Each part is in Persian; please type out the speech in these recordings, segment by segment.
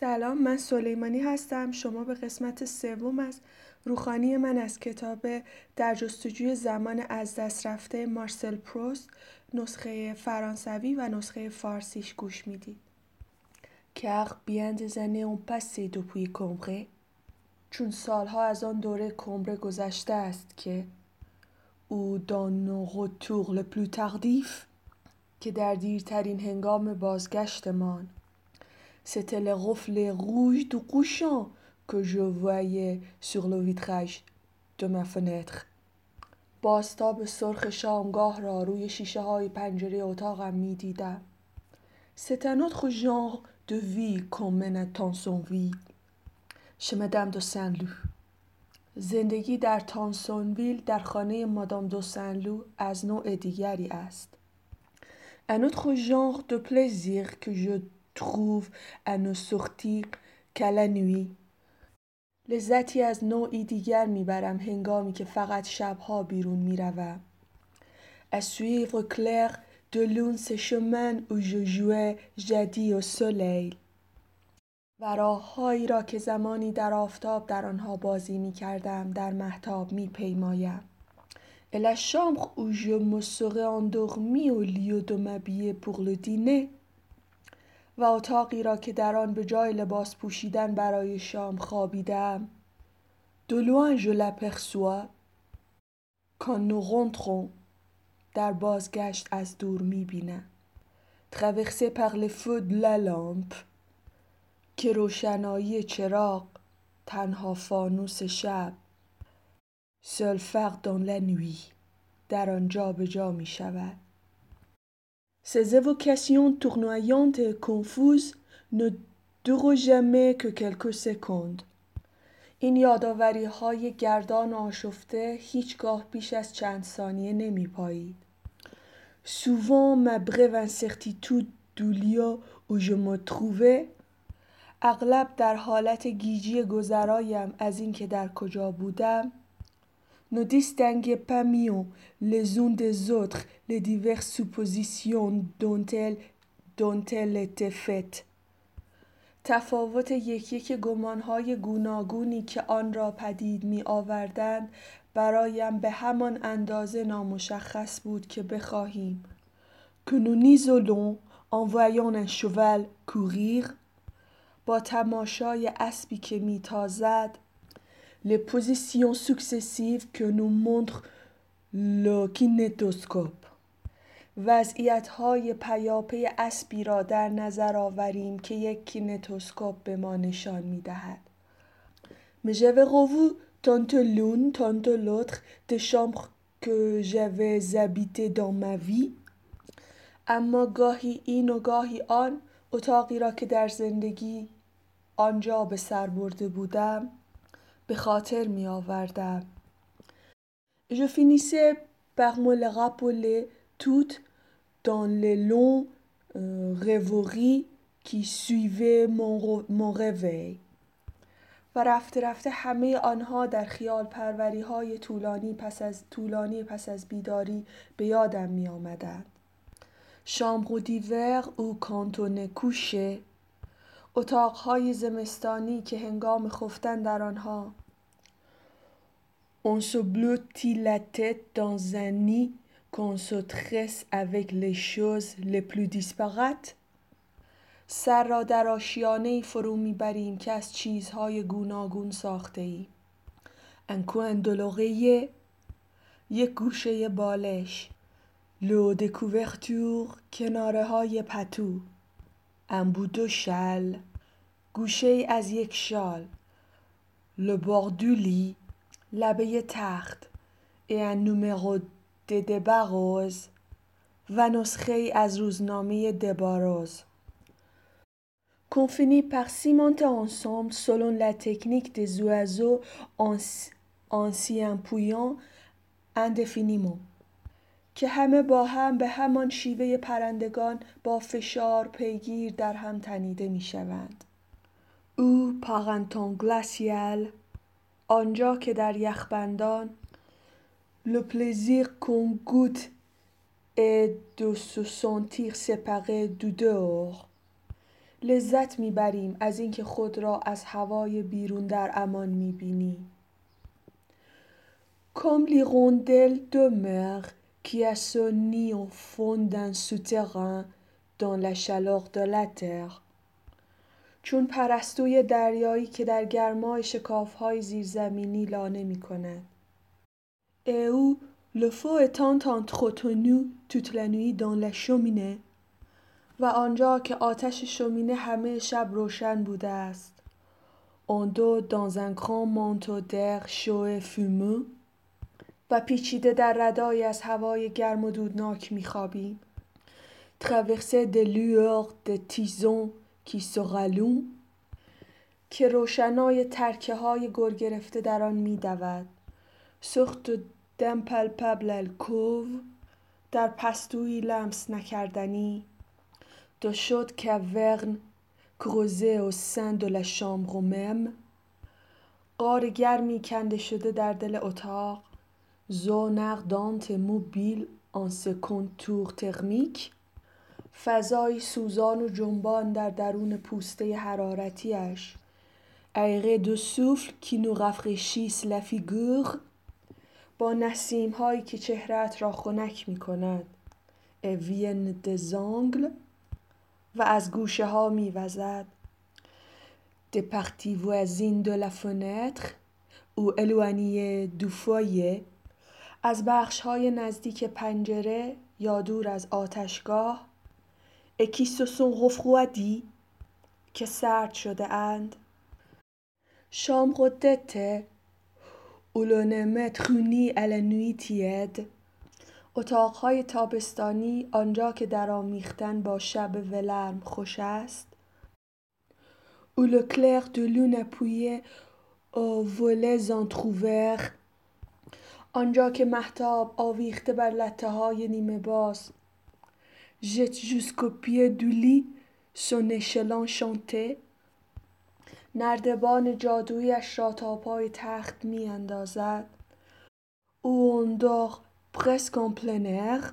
سلام من سلیمانی هستم. شما به قسمت سوم از روخانی من از کتاب در جستجوی زمان از دست رفته مارسل پروست نسخه فرانسوی و نسخه فارسیش گوش می‌دید. Car bien des années ont passé depuis چون سالها از آن دوره کمبره گذشته است که او nos retours le plus tardif که در دیرترین هنگام بازگشتمان C'était les reflets rouges du couchant que je voyais sur le vitrage de ma fenêtre. باستاب سرخ شامگاه را روی شیشه های پنجره اتاقم می دیدم. C'est un autre genre de vie qu'on mène à Tansonville, chez Madame de Saint-Loup. زندگی در تانسونویل در خانه مادام دو سنلو از نوع دیگری است. Un autre genre de plaisir que je trouve à ne sortir qu'à la nuit. لذتی از نوعی دیگر می‌برم هنگامی که فقط شبها بیرون می رو. از سویف و کلغ دولون سشمن و جوجوه جدی و سلیل. و راههایی را که زمانی در آفتاب در آنها بازی می کردم در محتاب می پیمایم. الاشامخ و جو مصقه اندغمی و لیو دومبیه پغلدینه و اتاقی را که در آن به جای لباس پوشیدن برای شام خوابیدم. De loin je l'aperçois. Quand nous rentrons در بازگشت از دور می‌بینم traversé par les feux de la که روشنایی چراغ تنها فانوس شب. Seul phare dans la در آنجا به جا می شود. Ces évocations tournoyantes et confuses ne durent jamais que quelques secondes. این یادآوری های گردان آشفته هیچگاه بیش از چند ثانیه نمی پایید. Souvent ma brève incertitude du lieu où je me trouvais اغلب در حالت گیجی گذرایم از اینکه در کجا بودم ne distinguaient pas mieux les unes des autres les diverses suppositions dont elles, dont elles étaient faites. تفاوت یکی یک گمانهای گوناگونی که آن را پدید می آوردند برایم به همان اندازه نامشخص بود که بخواهیم که نونیز و لون انوایان شوال کوریر با تماشای اسبی که می تازد les positions successives que nous montre le kinétoscope. وضعیت های پیاپی اسبی را در نظر آوریم که یک کینتوسکوپ به ما نشان می دهد. Mais j'avais revu tantôt l'une, tantôt l'autre des chambres que j'avais habitées dans ma vie. اما گاهی این و گاهی آن اتاقی را که در زندگی آنجا به سر برده بودم به خاطر می آوردم. Je finissais par me les rappeler toutes dans les longs euh, rêveries qui suivaient mon, mon réveil. و رفته رفته همه آنها در خیال پروری های طولانی پس از طولانی پس از بیداری به یادم می آمدند. Ou quand on est couché اتاقهای زمستانی که هنگام خفتن در آنها. اون سو بلو تی لتت دان زنی کن سو تخس اوک لشوز لپلو دیس بغت سر را در آشیانه فرو می‌بریم که از چیزهای گوناگون ساخته ای انکو اندلوغه یه یک گوشه بالش. لو دکوورتور کناره های پتو. ام بودو شل گوشه ای از یک شال لباغ دولی لبه تخت این نومرو ده دباروز و نسخه ای از روزنامه Débats roses, qu'on finit par cimenter ensemble selon la technique des oiseaux en s'y appuyant indéfiniment که همه با هم به همان شیوه پرندگان با فشار پیگیر در هم تنیده می شوند. où, par un temps glacial آنجا که در یخبندان le plaisir qu'on goûte est de se sentir séparé du dehors لذت می‌بریم از اینکه خود را از هوای بیرون در امان می‌بینیم comme l'hirondelle de mer qui a son nid au fond d'un souterrain dans la chaleur de la terre چون پرستوی دریایی که در گرمای شکافهای زیرزمینی لانه می کند. Où le feu étant entretenu toute la nuit dans la. و آنجا که آتش شومینه همه شب روشن بوده است. On dort dans un grand manteau d'air chaud et. و پیچیده در ردایی از هوای گرم و دودناک میخوابیم. traverser des lueurs de tisons se rallument که روشنای ترکه های گر گرفته در آن می دود. سخت دمپلپبل الکوو در پستویی لمس نکردنی. دو شد کورن کروزه و سن دو لا شامبر مم. قار گرمی کنده شده در دل اتاق. زون اردانت موبیل آن سکون تور ترمیک فضایی سوزان و جنبان در درون پوسته حرارتیش ایغه دو سوفل کی نو رفرشیس لفیگور با نسیم هایی که چهرت را خنک می کند اوین دزانگل و از گوشه ها می وزد de parties voisines de la fenêtre ou éloignées از بخش های نزدیک پنجره یا دور از آتشگاه اکی سوسون refroidis که سرد شده اند شامبر دته ou le نمت خونی الانوی تید اتاقهای تابستانی آنجا که درآمیختن با شب ولرم خوش است ou le clair de lune appuyé aux volets entr'ouverts آنجا که محتاب آویخته بر لطه های نیمه باز jette jusqu'au pied du lit son échelon chanté. نردبان جادویش را تا پای تخت می اندازد. او اندار پرسک ان پلنر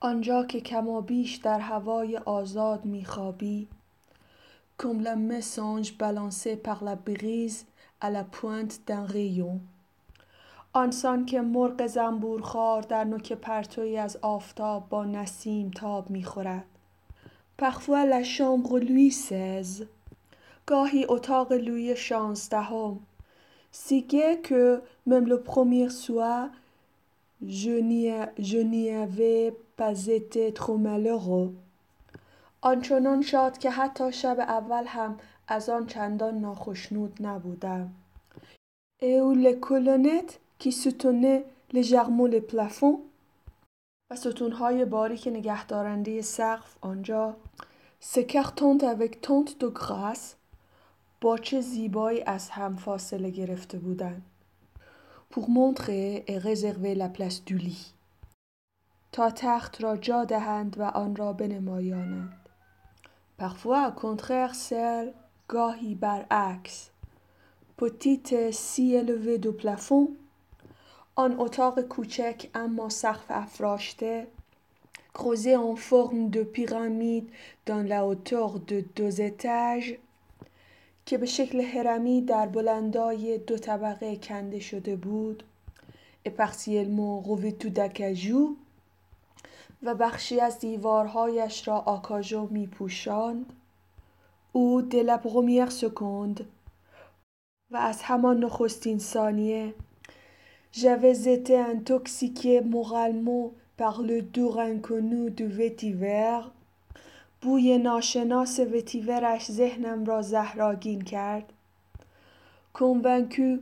آنجا که کما بیش در هوای آزاد می خوابی کم لا مسانج بلانسه پر لا بریز الا دن ریون. آنسان که مرغ زنبورخوار در نوک پرتوی از آفتاب با نسیم تاب می‌خورد. La chambre Louis XVI گاهی اتاق لوی شانزدهم. Premier soir je n'y avais pas été trop malheureux. آنچنان شاد که حتی شب اول هم از آن چندان ناخشنود نبودم. Les colonnettes کی سوتونه لجرمون لپلافون و ستونهای باری که نگه سقف آنجا. s'écartaient avec tant de grâce با چه زیبایی از هم فاصله گرفته بودن pour montrer et réserver la place du lit تا تخت را جا دهند و آن را به نمایانند parfois au contraire celle گاهی برعکس. petite et si élevée de plafond آن اتاق کوچک اما سقف افراشته creusé en forme de pyramide dans la hauteur de deux étages که به شکل هرمی در بلندای دو طبقه کنده شده بود. Partiellement revêtu d'acajou و بخشی از دیوارهایش را آکاژو می پوشاند او la première seconde و از همان نخستین ثانیه j'avais été intoxiqué moralement par le doux inconnu du vétiver بوی ناشناس وتیورش ذهنم را زهراگین کرد convaincu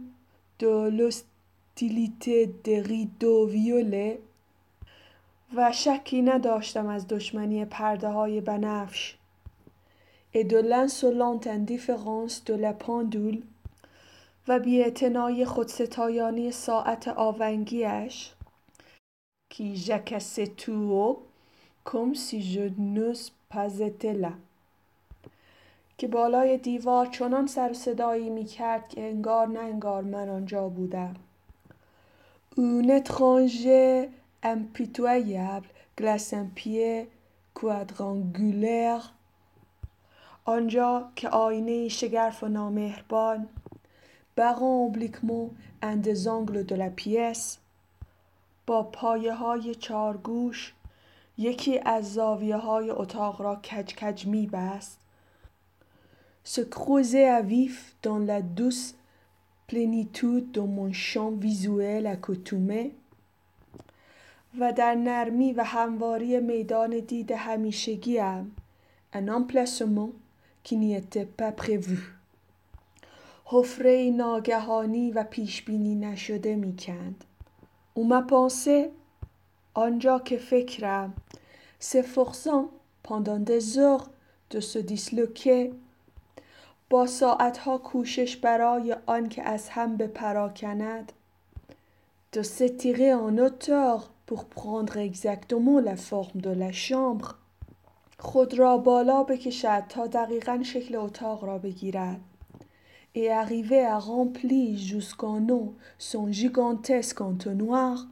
de l'hostilité des rideaux violets و شکی نداشتم از دشمنی پرده های بنفش et de l'insolente indifférence de la pendule و بیاعتنای خودستایانه ساعت آونگیش کی جکسه تو comme si je n'eusse که بالای دیوار چنان سر صدایی می کرد که انگار نه انگار من آنجا بودم. Un étranger impitoyable glace un pied quadrangulaire. آنجا که آینه شگرف و نامهربان بقا obliquement un des angles de la pièce با پایه های چارگوش یکی از زاویه های اتاق را کج کج می بست se creusait à vif dans la douce plénitude de mon champ visuel accoutumé و در نرمی و همواری میدان دید همیشگیم un emplacement qui n'y était pas prévu حفره ناگهانی و پیشبینی نشده می‌کند او pensée آنجا که فکرم s'efforçant pendant des heures de se disloquer. با ساعتها کوشش برای آنکه از هم بپراکند. De s'étirer en hauteur pour prendre exactement la forme de la chambre. خود را بالا بکشد تا دقیقا شکل اتاق را بگیرد. et arrivait à remplir jusqu'en eau son gigantesque entonnoir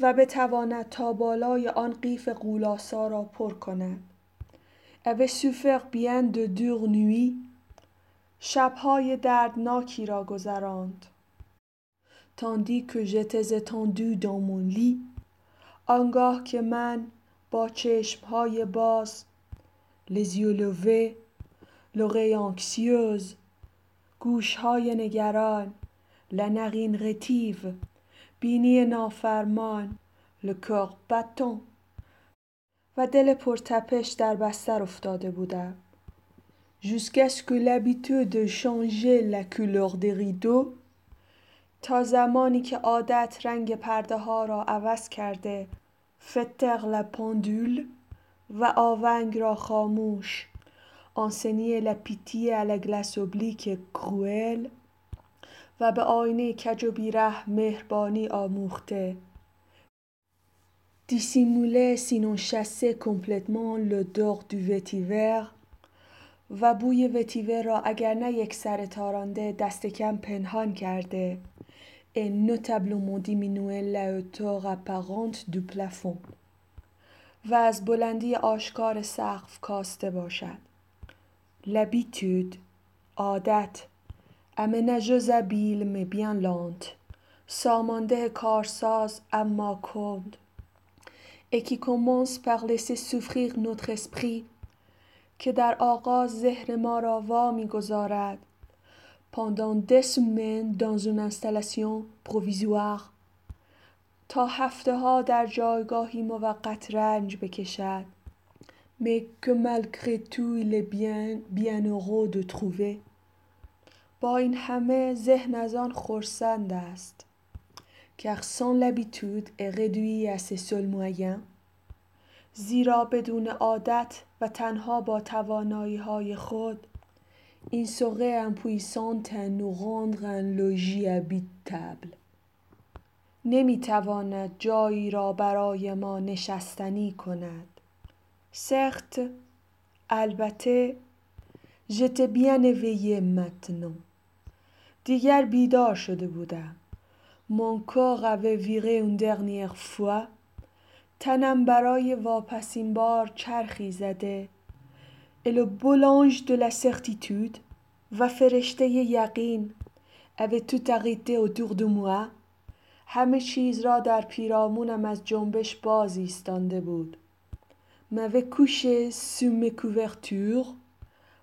و به تواند تا بالای آن قیف غولاسا را پر کند او سوفق بیان دو دور نوی شبهای دردناکی را گذراند تاندی که جتز تاندو دامون لی آنگاه که من با چشمهای باز لزیولوه لغه انکسیوز و, گوشهای نگران narine rétive بینی نافرمان cœur battant. و دل پرتپش در بستر افتاده بودم. Jusqu'à ce que l'habitude de changer la couleur تا زمانی که عادت رنگ پرده ها را عوض کرده فتر لا پندول و آونگ را خاموش. enseigner la pitié à la glace oblique و به آینه کج و بیره مهربانی آموخته. دیسیموله سینون شسته کمپلتمان لدوغ دو وتیور و بوی وتیور را اگر نه یک سر تارانده دست کم پنهان کرده ای نو تابلو موندی مینوه لعوتوغ اپارانت دو پلافون و از بلندی آشکار سقف کاسته باشد. L'habitude عادت aménageuse habile mais bien lente سامانده کارساز اما کند et qui commence par laisser souffrir notre esprit که در آغاز ذهن ما را وا می‌گذارد pendant des semaines dans une installation provisoire تا هفته ها در جایگاهی موقت رنج بکشد mais que malgré tout il est bien bien heureux de trouver. با این همه ذهن از آن خورسند است که سان لبیتود اردوی از سل موین زیرا بدون عادت و تنها با توانایی های خود این سوغه ام پویسان تن و غاندغن لوجی عبید نمی تواند جایی را برای ما نشستنی کند certes البته j'étais bien éveillé maintenant دیگر بیدار شده بودم mon corps avait viré une dernière fois تنم برای واپسین بار چرخی زده et le bolange de la certitude و فرشته یقین avait tout arrêté autour de moi همه چیز را در پیرامونم از جنبش باز ایستانده بود m'avait couché sous mes couvertures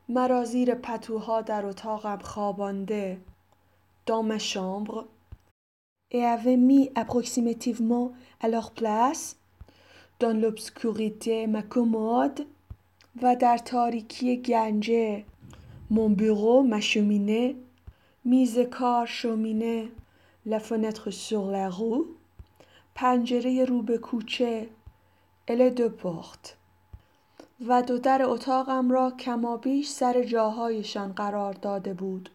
مرا زیر پتوها در اتاقم خوابانده dans ma chambre et avait mis approximativement à leur place dans l'obscurité ma commode و در تاریکی گنجه mon bureau ma cheminée میز کار شومینه la fenêtre sur la rue پنجره رو به کوچه ال دو پورت و دو در اتاقم را کمابیش سر جاهایشان قرار داده بود.